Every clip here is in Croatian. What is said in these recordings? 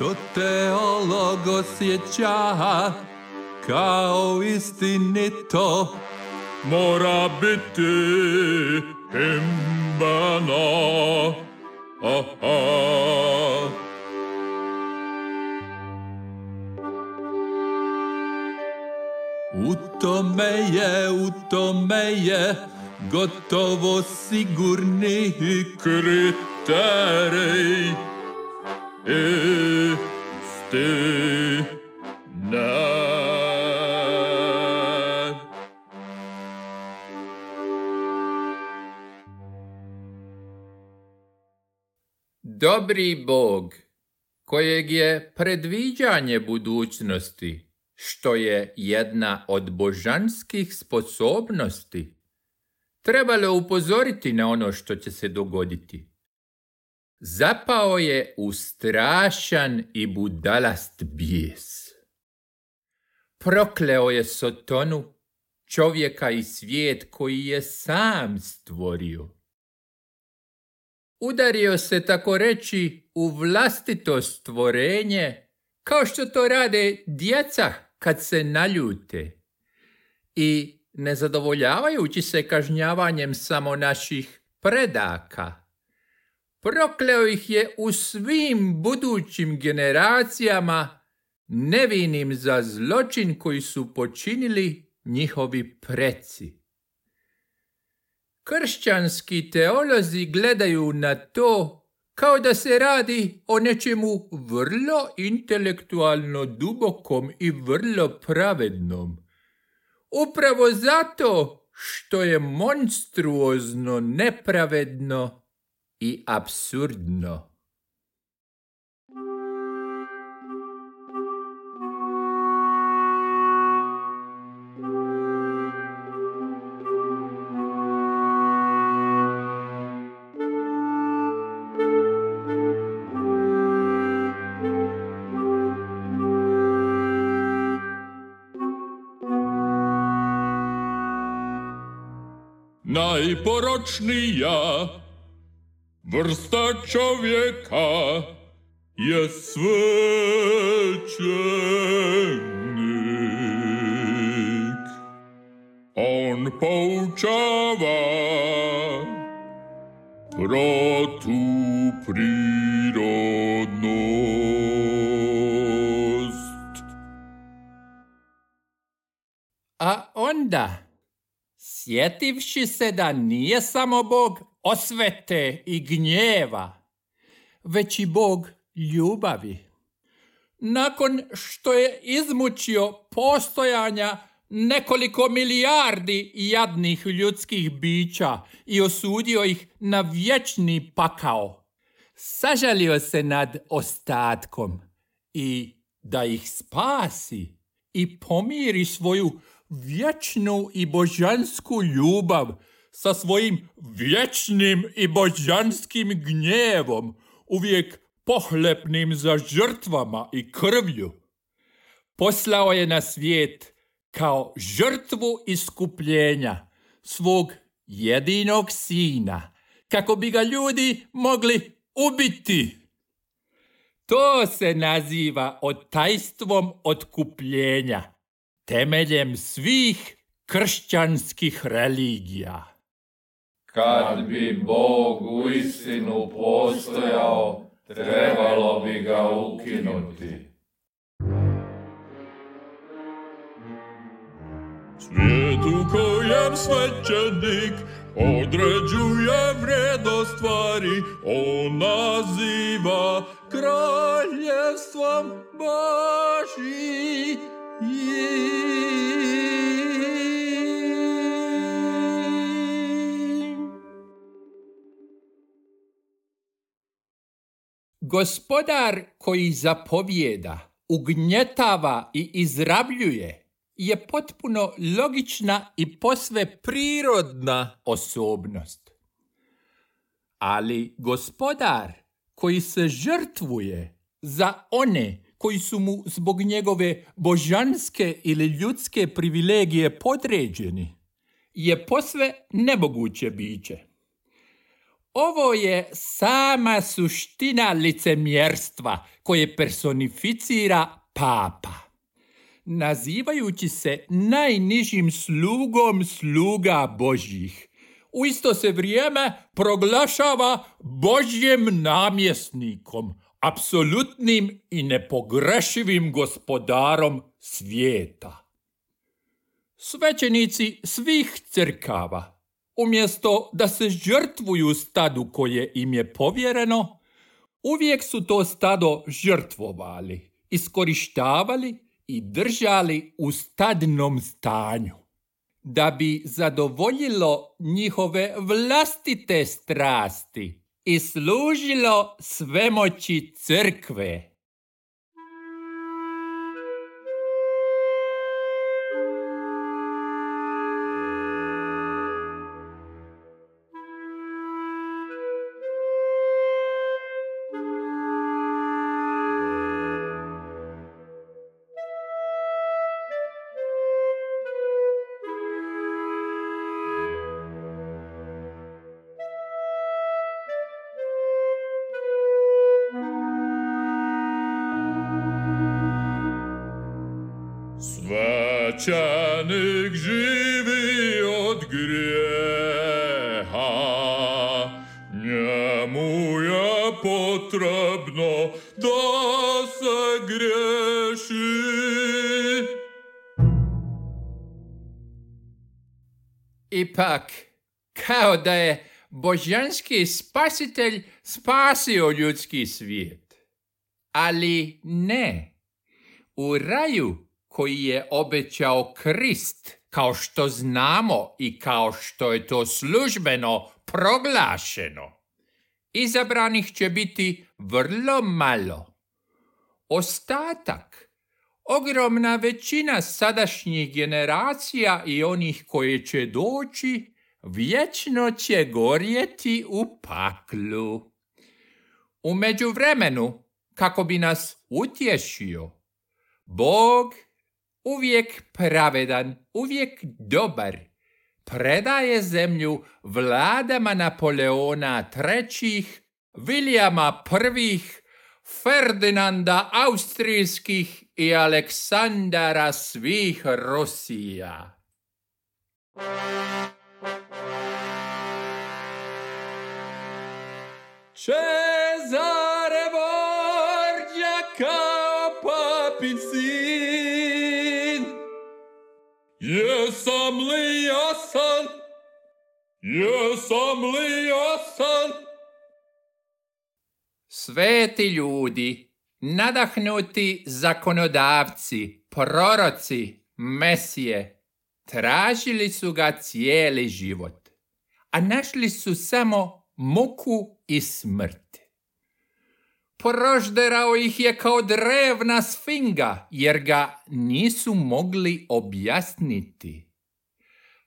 što teolog osjeća kao istinito mora biti imbano. Aha. U tome je, u tome je, gotovo sigurni kriterij. Dobri Bog, kojeg je predviđanje budućnosti, što je jedna od božanskih sposobnosti, trebalo upozoriti na ono što će se dogoditi. Zapao je u strašan i budalast bijes. Prokleo je Sotonu, čovjeka i svijet koji je sam stvorio. Udario se tako reći u vlastito stvorenje, kao što to rade djeca kad se naljute. I ne zadovoljavajući se kažnjavanjem samo naših predaka, prokleo ih je u svim budućim generacijama nevinim za zločin koji su počinili njihovi preci. Kršćanski teolozi gledaju na to kao da se radi o nečemu vrlo intelektualno dubokom i vrlo pravednom. Upravo zato što je monstruozno nepravedno и абсурдно. Najporoczny ja vrsta čovjeka je svećenik. On poučava protuprirodnost. A onda, sjetivši se da nije samo Bog osvete i gnjeva, već i Bog ljubavi. Nakon što je izmučio postojanja nekoliko milijardi jadnih ljudskih bića i osudio ih na vječni pakao, sažalio se nad ostatkom i da ih spasi i pomiri svoju vječnu i božansku ljubav sa svojim vječnim i božanskim gnjevom, uvijek pohlepnim za žrtvama i krvlju. Poslao je na svijet kao žrtvu iskupljenja svog jedinog sina, kako bi ga ljudi mogli ubiti. To se naziva otajstvom otkupljenja, temeljem svih kršćanskih religija. Kad bi Bog u istinu postojao, trebalo bi ga ukinuti. Svijet u kojem svećenik određuje vrijednost stvari, on naziva kraljevstvom Božijim. Gospodar koji zapovjeda, ugnjetava i izrabljuje je potpuno logična i posve prirodna osobnost. Ali gospodar koji se žrtvuje za one koji su mu zbog njegove božanske ili ljudske privilegije podređeni, je posve nemoguće biće. Ovo je sama suština licemjerstva koje personificira papa. Nazivajući se najnižim slugom sluga Božjih, u isto se vrijeme proglašava Božjem namjesnikom, apsolutnim i nepogrešivim gospodarom svijeta. Svećenici svih crkava, umjesto da se žrtvuju stadu koje im je povjereno, uvijek su to stado žrtvovali, iskorištavali i držali u stadnom stanju da bi zadovoljilo njihove vlastite strasti i služilo svemoći crkve. Svećenik živi od grijeha, njemu je potrebno da se griješi. Ipak, kao da je božanski spasitelj spasio ljudski svijet. Ali ne. U raju koji je obećao Krist, kao što znamo i kao što je to službeno proglašeno. Izabranih će biti vrlo malo. Ostatak, ogromna većina sadašnjih generacija i onih koje će doći, vječno će gorjeti u paklu. U međuvremenu, kako bi nas utješio, Bog uvijek pravedan, uvijek dobar, predaje zemlju vladama Napoleona trećih, Vilijama prvih, Ferdinanda Austrijskih i Aleksandara svih Rusija. Cezare Jesam li? Sveti ljudi, nadahnuti zakonodavci, proroci, mesije, tražili su ga cijeli život, a našli su samo muku i smrt. Prožderao ih je kao drevna sfinga, jer ga nisu mogli objasniti.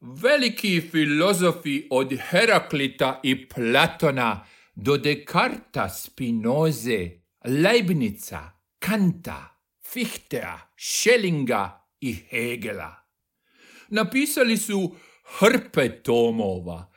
Veliki filozofi od Heraklita i Platona do Dekarta, Spinoze, Leibnica, Kanta, Fichtea, Schellinga i Hegela. Napisali su hrpe tomova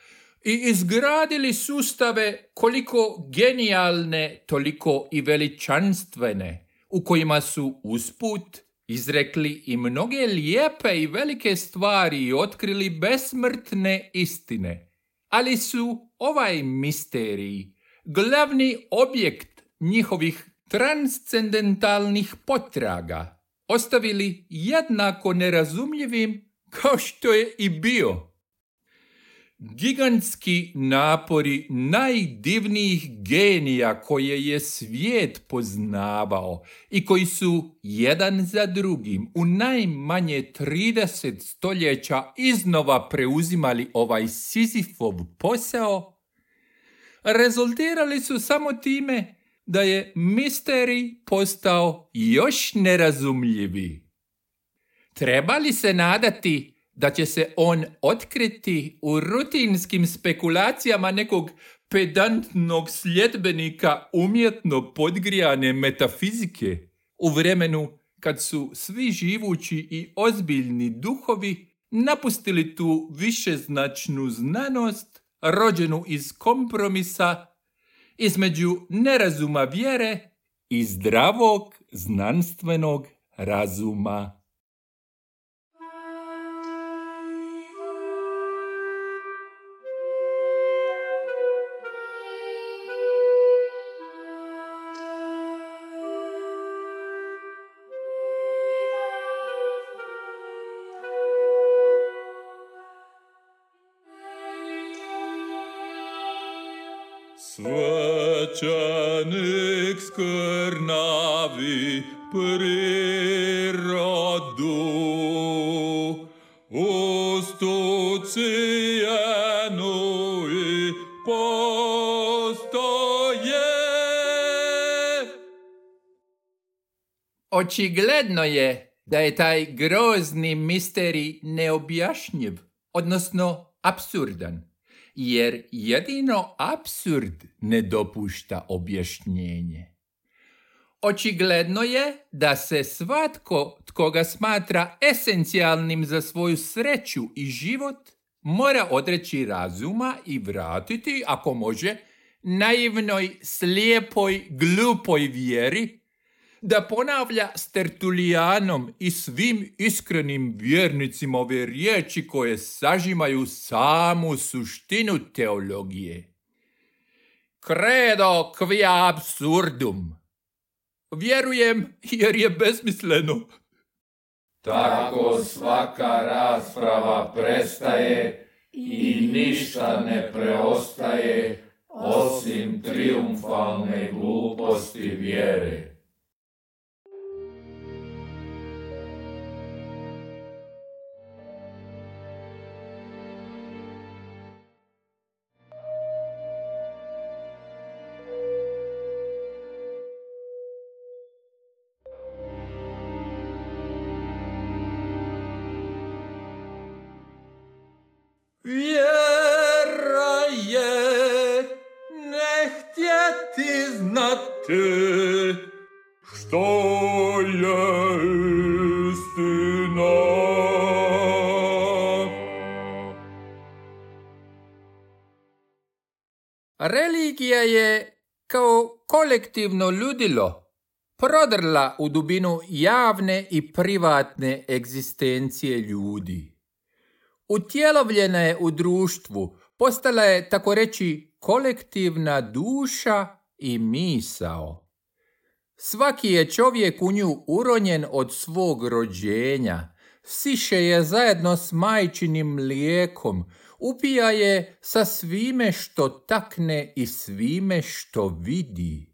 i izgradili sustave koliko genijalne, toliko i veličanstvene, u kojima su usput izrekli i mnoge lijepe i velike stvari i otkrili besmrtne istine. Ali su ovaj misterij glavni objekt njihovih transcendentalnih potraga ostavili jednako nerazumljivim kao što je i bio. Gigantski napori najdivnijih genija koje je svijet poznavao i koji su jedan za drugim u najmanje 30 stoljeća iznova preuzimali ovaj Sizifov posao, rezultirali su samo time da je misterij postao još nerazumljiviji. Treba li se nadati da će se on otkriti u rutinskim spekulacijama nekog pedantnog sljedbenika umjetno podgrijane metafizike u vremenu kad su svi živući i ozbiljni duhovi napustili tu višeznačnu znanost, rođenu iz kompromisa između nerazuma vjere i zdravog znanstvenog razuma. Svećenik skrnavi prirodu, ustucijenu i postoje. Očigledno je da je taj grozni misterij neobjašnjiv, odnosno absurdan jer jedino absurd ne dopušta objašnjenje. Očigledno je da se svatko tko ga smatra esencijalnim za svoju sreću i život mora odreći razuma i vratiti, ako može, naivnoj, slijepoj, glupoj vjeri da ponavlja s Tertulijanom i svim iskrenim vjernicima ove riječi koje sažimaju samu suštinu teologije. Credo quia absurdum. Vjerujem jer je besmisleno. Tako svaka rasprava prestaje i ništa ne preostaje osim triumfalne gluposti vjere. Religija je kao kolektivno ludilo prodrla u dubinu javne i privatne egzistencije ljudi. Utjelovljena je u društvu, postala je, tako reći, kolektivna duša i misao. Svaki je čovjek u nju uronjen od svog rođenja, siše je zajedno s majčinim mlijekom, upija je sa svime što takne i svime što vidi.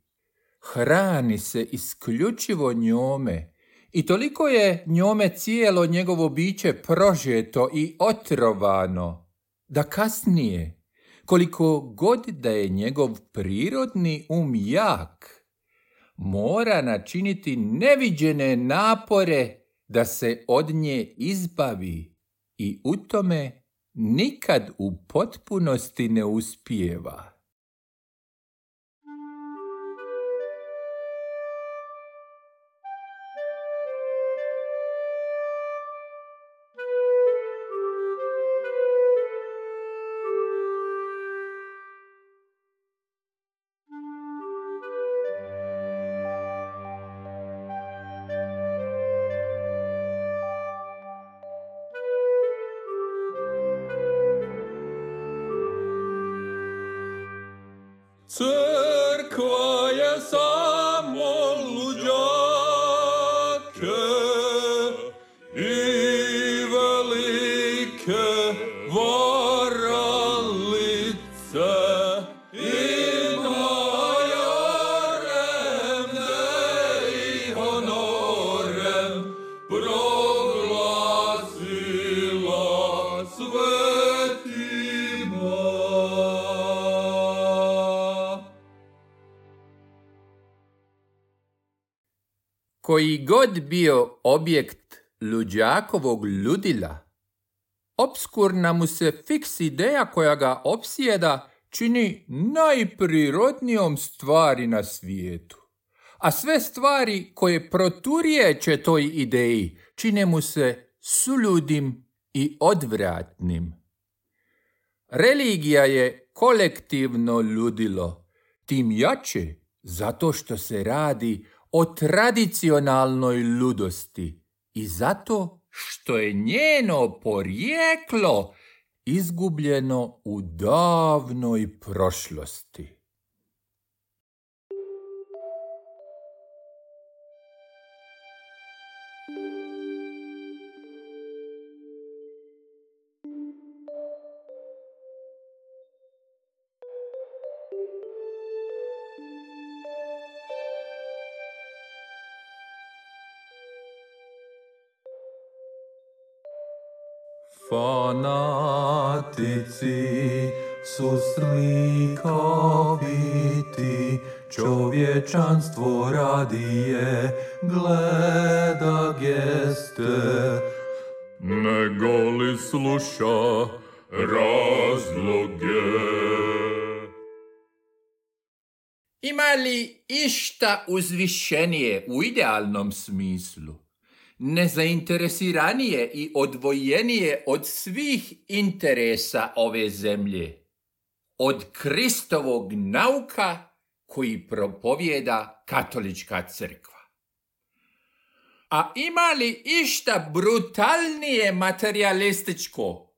Hrani se isključivo njome. I toliko je njome cijelo njegovo biće prožeto i otrovano, da kasnije, koliko god da je njegov prirodni um jak, mora načiniti neviđene napore da se od nje izbavi. I u tome nikad u potpunosti ne uspijeva. Koji god bio objekt luđakovog ludila, obskurna mu se fiks ideja koja ga opsjeda čini najprirodnijom stvari na svijetu. A sve stvari koje proturiječe toj ideji čine mu se suludim i odvratnim. Religija je kolektivno ludilo, tim jače zato što se radi o tradicionalnoj ludosti i zato što je njeno porijeklo izgubljeno u davnoj prošlosti. Fanatici su slikoviti, čovječanstvo radije gleda geste, nego li sluša razloge. Ima li išta uzvišenije u idealnom smislu? Nezainteresiranije i odvojenije od svih interesa ove zemlje, od Kristovog nauka koji propovjeda katolička crkva. A ima li išta brutalnije materialističko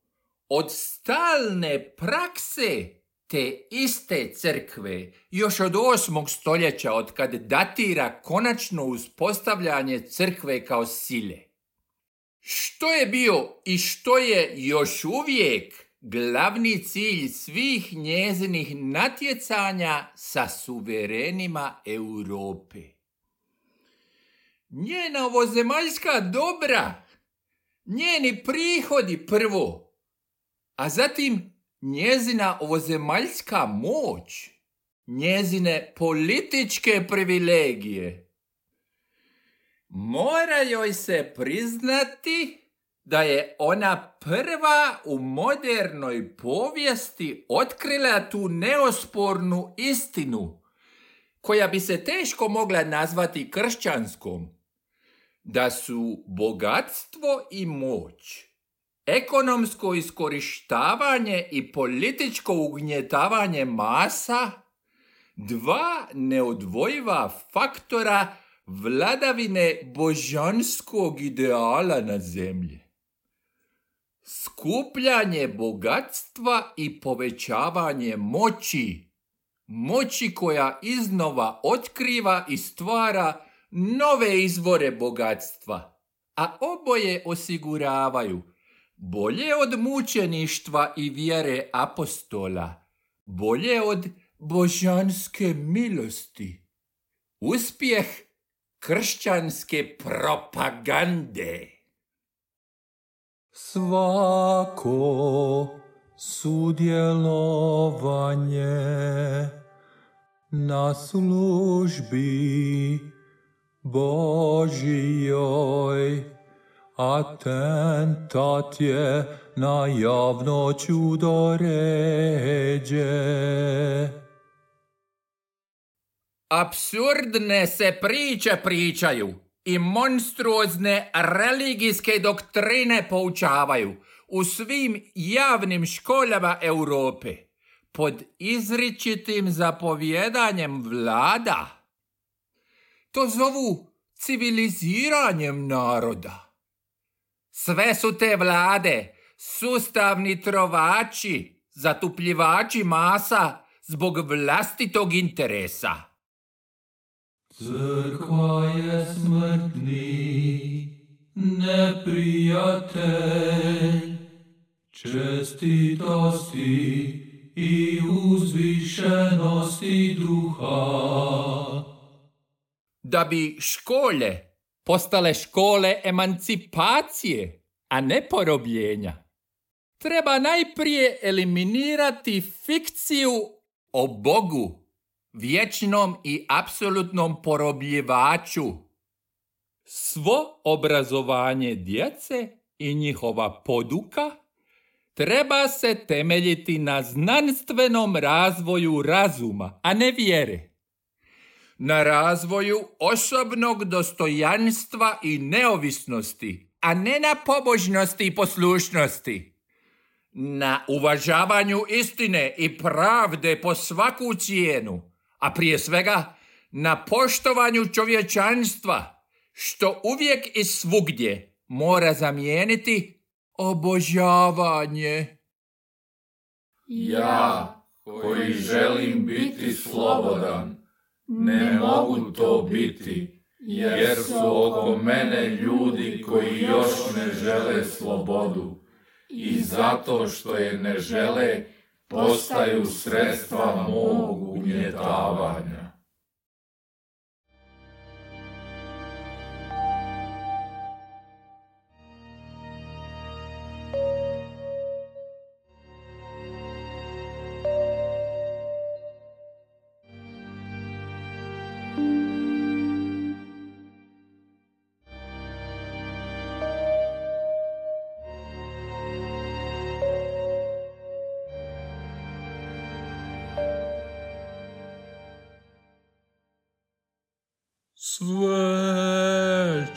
od stalne prakse te iste crkve još od 8. stoljeća od kad datira konačno uspostavljanje crkve kao sile. Što je bio i što je još uvijek glavni cilj svih njezinih natjecanja sa suverenima Europe? Njena ovozemaljska dobra, njeni prihodi prvo, a zatim njezina ovozemaljska moć, njezine političke privilegije. Mora joj se priznati da je ona prva u modernoj povijesti otkrila tu neospornu istinu, koja bi se teško mogla nazvati kršćanskom, da su bogatstvo i moć ekonomsko iskorištavanje i političko ugnjetavanje masa dva neodvojiva faktora vladavine božanskog ideala na zemlji. Skupljanje bogatstva i povećavanje moći, moći koja iznova otkriva i stvara nove izvore bogatstva, a oboje osiguravaju bolje od mučeništva i vjere apostola, bolje od božanske milosti. Uspjeh kršćanske propagande. Svako sudjelovanje na službi Božijoj atentat je na javno čudoređe. Absurdne se priče pričaju i monstruozne religijske doktrine poučavaju u svim javnim školama Europe pod izričitim zapovjedanjem vlada. To zovu civiliziranjem naroda. Sve su te vlade sustavni trovači, zatupljivači masa zbog vlastitog interesa. Crkva je smrtni neprijatelj čestitosti i uzvišenosti duha. Da bi škole postale škole emancipacije, a ne porobljenja. Treba najprije eliminirati fikciju o Bogu, vječnom i apsolutnom porobljivaču. Svo obrazovanje djece i njihova poduka treba se temeljiti na znanstvenom razvoju razuma, a ne vjere na razvoju osobnog dostojanstva i neovisnosti, a ne na pobožnosti i poslušnosti. na uvažavanju istine i pravde po svaku cijenu, a prije svega na poštovanju čovječanstva, što uvijek i svugdje mora zamijeniti obožavanje. Ja, koji želim biti slobodan, ne mogu to biti, jer su oko mene ljudi koji još ne žele slobodu. I zato što je ne žele, postaju sredstva mog ugnjetavanja. Svećenik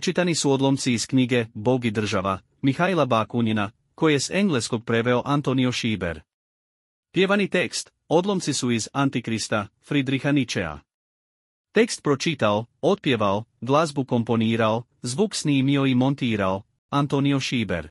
Pročitani su odlomci iz knjige Bog i država, Mihajla Bakunina, koje je s engleskog preveo Antonio Šiber. Pjevani tekst, odlomci su iz Antikrista, Friedricha Nietzschea. Tekst pročitao, otpjevao, glazbu komponirao, zvuk snimio i montirao, Antonio Šiber.